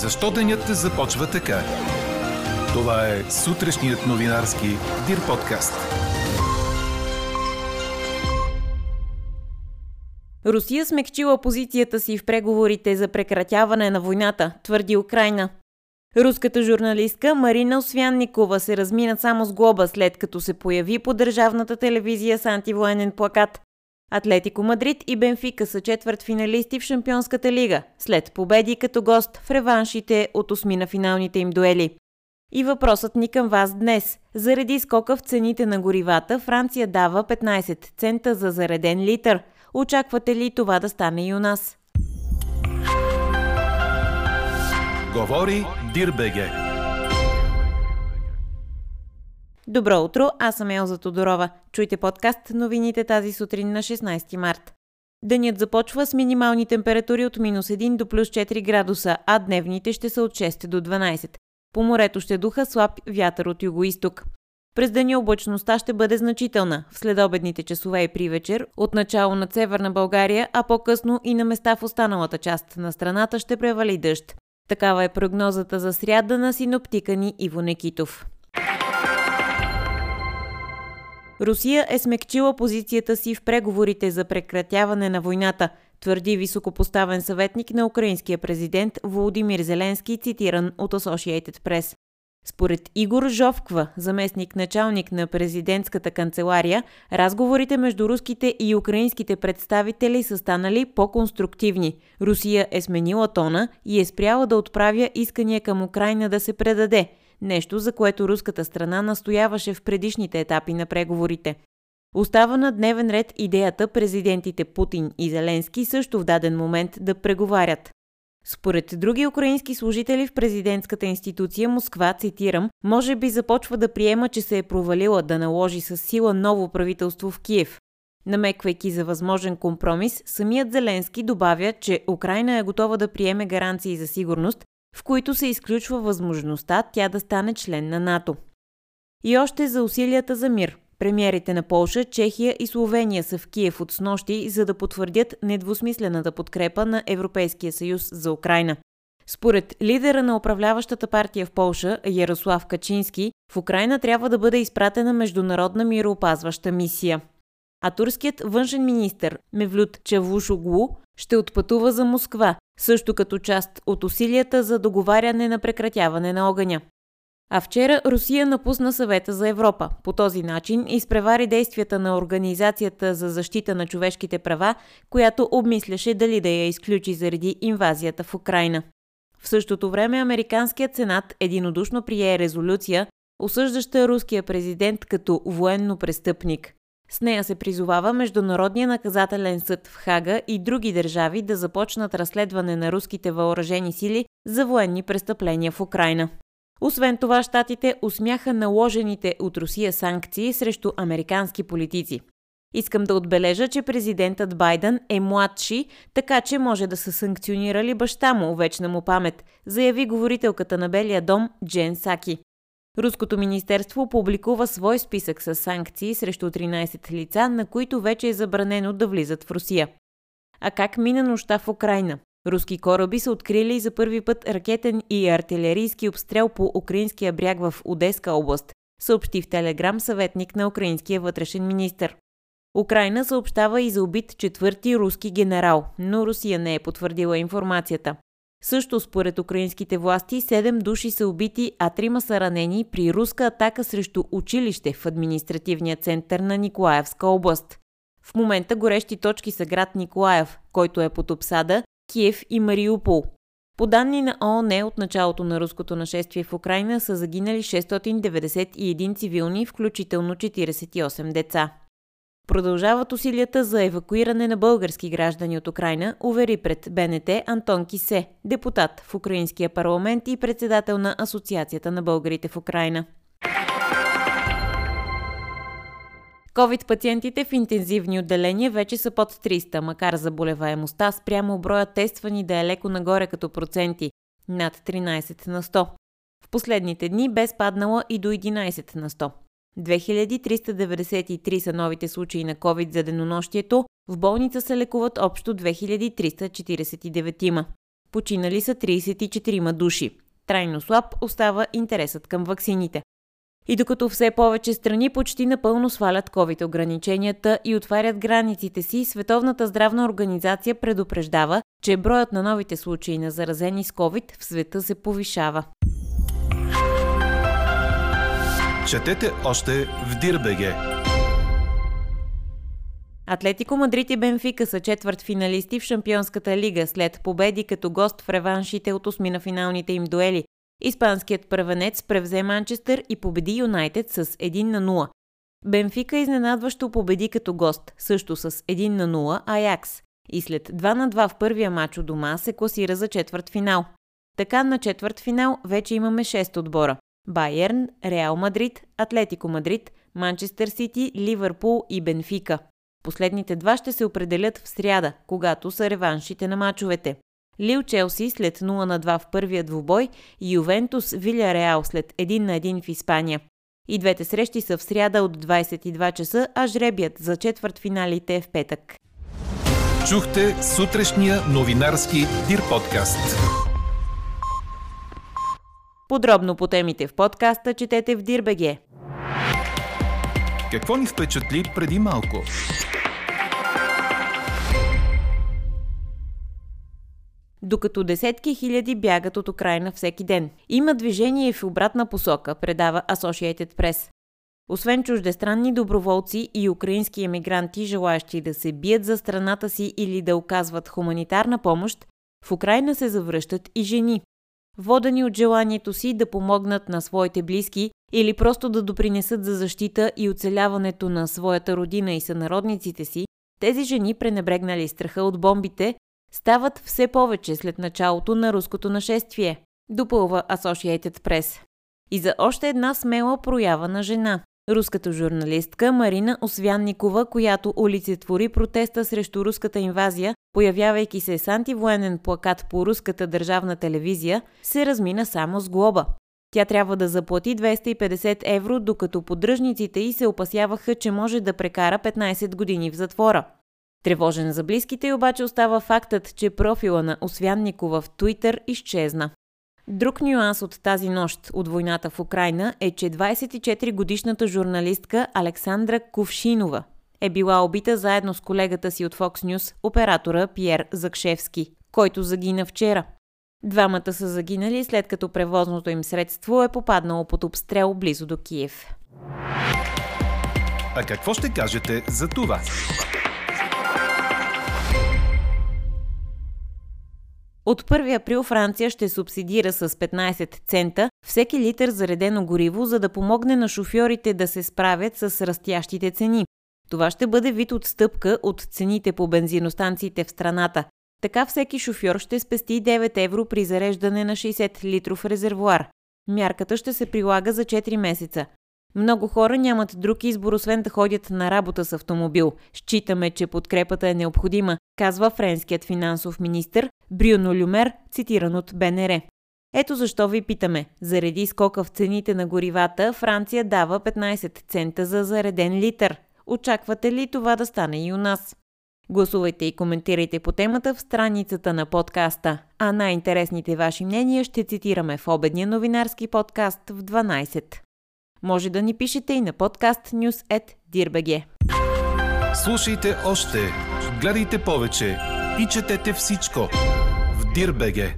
Защо денят започва така? Това е сутрешният новинарски Дир подкаст. Русия смекчила позицията си в преговорите за прекратяване на войната, твърди Украина. Руската журналистка Марина Освянникова се размина само с глоба, след като се появи по държавната телевизия с антивоенен плакат. Атлетико Мадрид и Бенфика са четвърт финалисти в Шампионската лига, след победи като гост в реваншите от осми на финалните им дуели. И въпросът ни към вас днес. Заради скока в цените на горивата, Франция дава 15 цента за зареден литър. Очаквате ли това да стане и у нас? Говори Дирбеге. Добро утро, аз съм Елза Тодорова. Чуйте подкаст новините тази сутрин на 16 март. Денят започва с минимални температури от минус 1 до плюс 4 градуса, а дневните ще са от 6 до 12. По морето ще духа слаб вятър от юго-исток. През деня облачността ще бъде значителна в следобедните часове и при вечер, от начало на северна България, а по-късно и на места в останалата част на страната ще превали дъжд. Такава е прогнозата за сряда на синоптика ни Иво Некитов. Русия е смекчила позицията си в преговорите за прекратяване на войната, твърди високопоставен съветник на украинския президент Володимир Зеленски, цитиран от Associated Press. Според Игор Жовква, заместник началник на президентската канцелария, разговорите между руските и украинските представители са станали по-конструктивни. Русия е сменила тона и е спряла да отправя искания към Украина да се предаде, нещо за което руската страна настояваше в предишните етапи на преговорите. Остава на дневен ред идеята президентите Путин и Зеленски също в даден момент да преговарят. Според други украински служители в президентската институция Москва, цитирам, може би започва да приема, че се е провалила да наложи с сила ново правителство в Киев. Намеквайки за възможен компромис, самият Зеленски добавя, че Украина е готова да приеме гаранции за сигурност, в които се изключва възможността тя да стане член на НАТО. И още за усилията за мир. Премиерите на Полша, Чехия и Словения са в Киев от снощи, за да потвърдят недвусмислената подкрепа на Европейския съюз за Украина. Според лидера на управляващата партия в Полша, Ярослав Качински, в Украина трябва да бъде изпратена международна мироопазваща мисия. А турският външен министр Мевлют Чавушоглу ще отпътува за Москва, също като част от усилията за договаряне на прекратяване на огъня. А вчера Русия напусна съвета за Европа. По този начин изпревари действията на Организацията за защита на човешките права, която обмисляше дали да я изключи заради инвазията в Украина. В същото време Американският сенат единодушно прие резолюция, осъждаща руския президент като военно престъпник. С нея се призовава Международния наказателен съд в Хага и други държави да започнат разследване на руските въоръжени сили за военни престъпления в Украина. Освен това, щатите усмяха наложените от Русия санкции срещу американски политици. Искам да отбележа, че президентът Байден е младши, така че може да са санкционирали баща му, вечна му памет, заяви говорителката на Белия дом Джен Саки. Руското министерство публикува свой списък с санкции срещу 13 лица, на които вече е забранено да влизат в Русия. А как мина нощта в Украина? Руски кораби са открили за първи път ракетен и артилерийски обстрел по украинския бряг в Одеска област, съобщи в Телеграм съветник на украинския вътрешен министр. Украина съобщава и за убит четвърти руски генерал, но Русия не е потвърдила информацията. Също според украинските власти, 7 души са убити, а трима са ранени при руска атака срещу училище в административния център на Николаевска област. В момента горещи точки са град Николаев, който е под обсада, Киев и Мариупол. По данни на ООН от началото на руското нашествие в Украина са загинали 691 цивилни, включително 48 деца. Продължават усилията за евакуиране на български граждани от Украина, увери пред БНТ Антон Кисе, депутат в Украинския парламент и председател на Асоциацията на българите в Украина. COVID пациентите в интензивни отделения вече са под 300, макар заболеваемостта спрямо броя тествани да е леко нагоре като проценти – над 13 на 100. В последните дни бе спаднала и до 11 на 100. 2393 са новите случаи на COVID за денонощието, в болница се лекуват общо 2349 има. Починали са 34 души. Трайно слаб остава интересът към ваксините. И докато все повече страни почти напълно свалят COVID ограниченията и отварят границите си, Световната здравна организация предупреждава, че броят на новите случаи на заразени с COVID в света се повишава. Четете още в Дирбеге. Атлетико Мадрид и Бенфика са четвърт финалисти в Шампионската лига след победи като гост в реваншите от осми на финалните им дуели. Испанският превенец превзе Манчестър и победи Юнайтед с 1 на 0. Бенфика изненадващо победи като гост, също с 1 на 0 Аякс. И след 2 на 2 в първия матч у дома се класира за четвърт финал. Така на четвърт финал вече имаме 6 отбора. Байерн, Реал Мадрид, Атлетико Мадрид, Манчестър Сити, Ливърпул и Бенфика. Последните два ще се определят в сряда, когато са реваншите на мачовете. Лил Челси след 0 на 2 в първия двубой и Ювентус Виля Реал след 1 на 1 в Испания. И двете срещи са в сряда от 22 часа, а жребият за четвърт финалите е в петък. Чухте сутрешния новинарски Дир подкаст. Подробно по темите в подкаста четете в Дирбеге. Какво ни впечатли преди малко? докато десетки хиляди бягат от Украина всеки ден. Има движение в обратна посока, предава Associated Press. Освен чуждестранни доброволци и украински емигранти, желаящи да се бият за страната си или да оказват хуманитарна помощ, в Украина се завръщат и жени. Водени от желанието си да помогнат на своите близки или просто да допринесат за защита и оцеляването на своята родина и сънародниците си, тези жени, пренебрегнали страха от бомбите, стават все повече след началото на руското нашествие, допълва Associated Press. И за още една смела проява на жена. Руската журналистка Марина Освянникова, която олицетвори протеста срещу руската инвазия, появявайки се с антивоенен плакат по руската държавна телевизия, се размина само с глоба. Тя трябва да заплати 250 евро, докато поддръжниците й се опасяваха, че може да прекара 15 години в затвора. Тревожен за близките обаче остава фактът, че профила на Освянникова в Туитър изчезна. Друг нюанс от тази нощ от войната в Украина е, че 24-годишната журналистка Александра Ковшинова е била убита заедно с колегата си от Fox News, оператора Пьер Закшевски, който загина вчера. Двамата са загинали след като превозното им средство е попаднало под обстрел близо до Киев. А какво ще кажете за това? От 1 април Франция ще субсидира с 15 цента всеки литър заредено гориво, за да помогне на шофьорите да се справят с растящите цени. Това ще бъде вид отстъпка от цените по бензиностанциите в страната. Така всеки шофьор ще спести 9 евро при зареждане на 60 литров резервуар. Мярката ще се прилага за 4 месеца. Много хора нямат друг избор, освен да ходят на работа с автомобил. Считаме, че подкрепата е необходима, казва френският финансов министр Брюно Люмер, цитиран от БНР. Ето защо ви питаме. Заради скока в цените на горивата, Франция дава 15 цента за зареден литър. Очаквате ли това да стане и у нас? Гласувайте и коментирайте по темата в страницата на подкаста, а най-интересните ваши мнения ще цитираме в обедния новинарски подкаст в 12. Може да ни пишете и на подкаст news.dirbg. Слушайте още, гледайте повече и четете всичко в Дирбеге.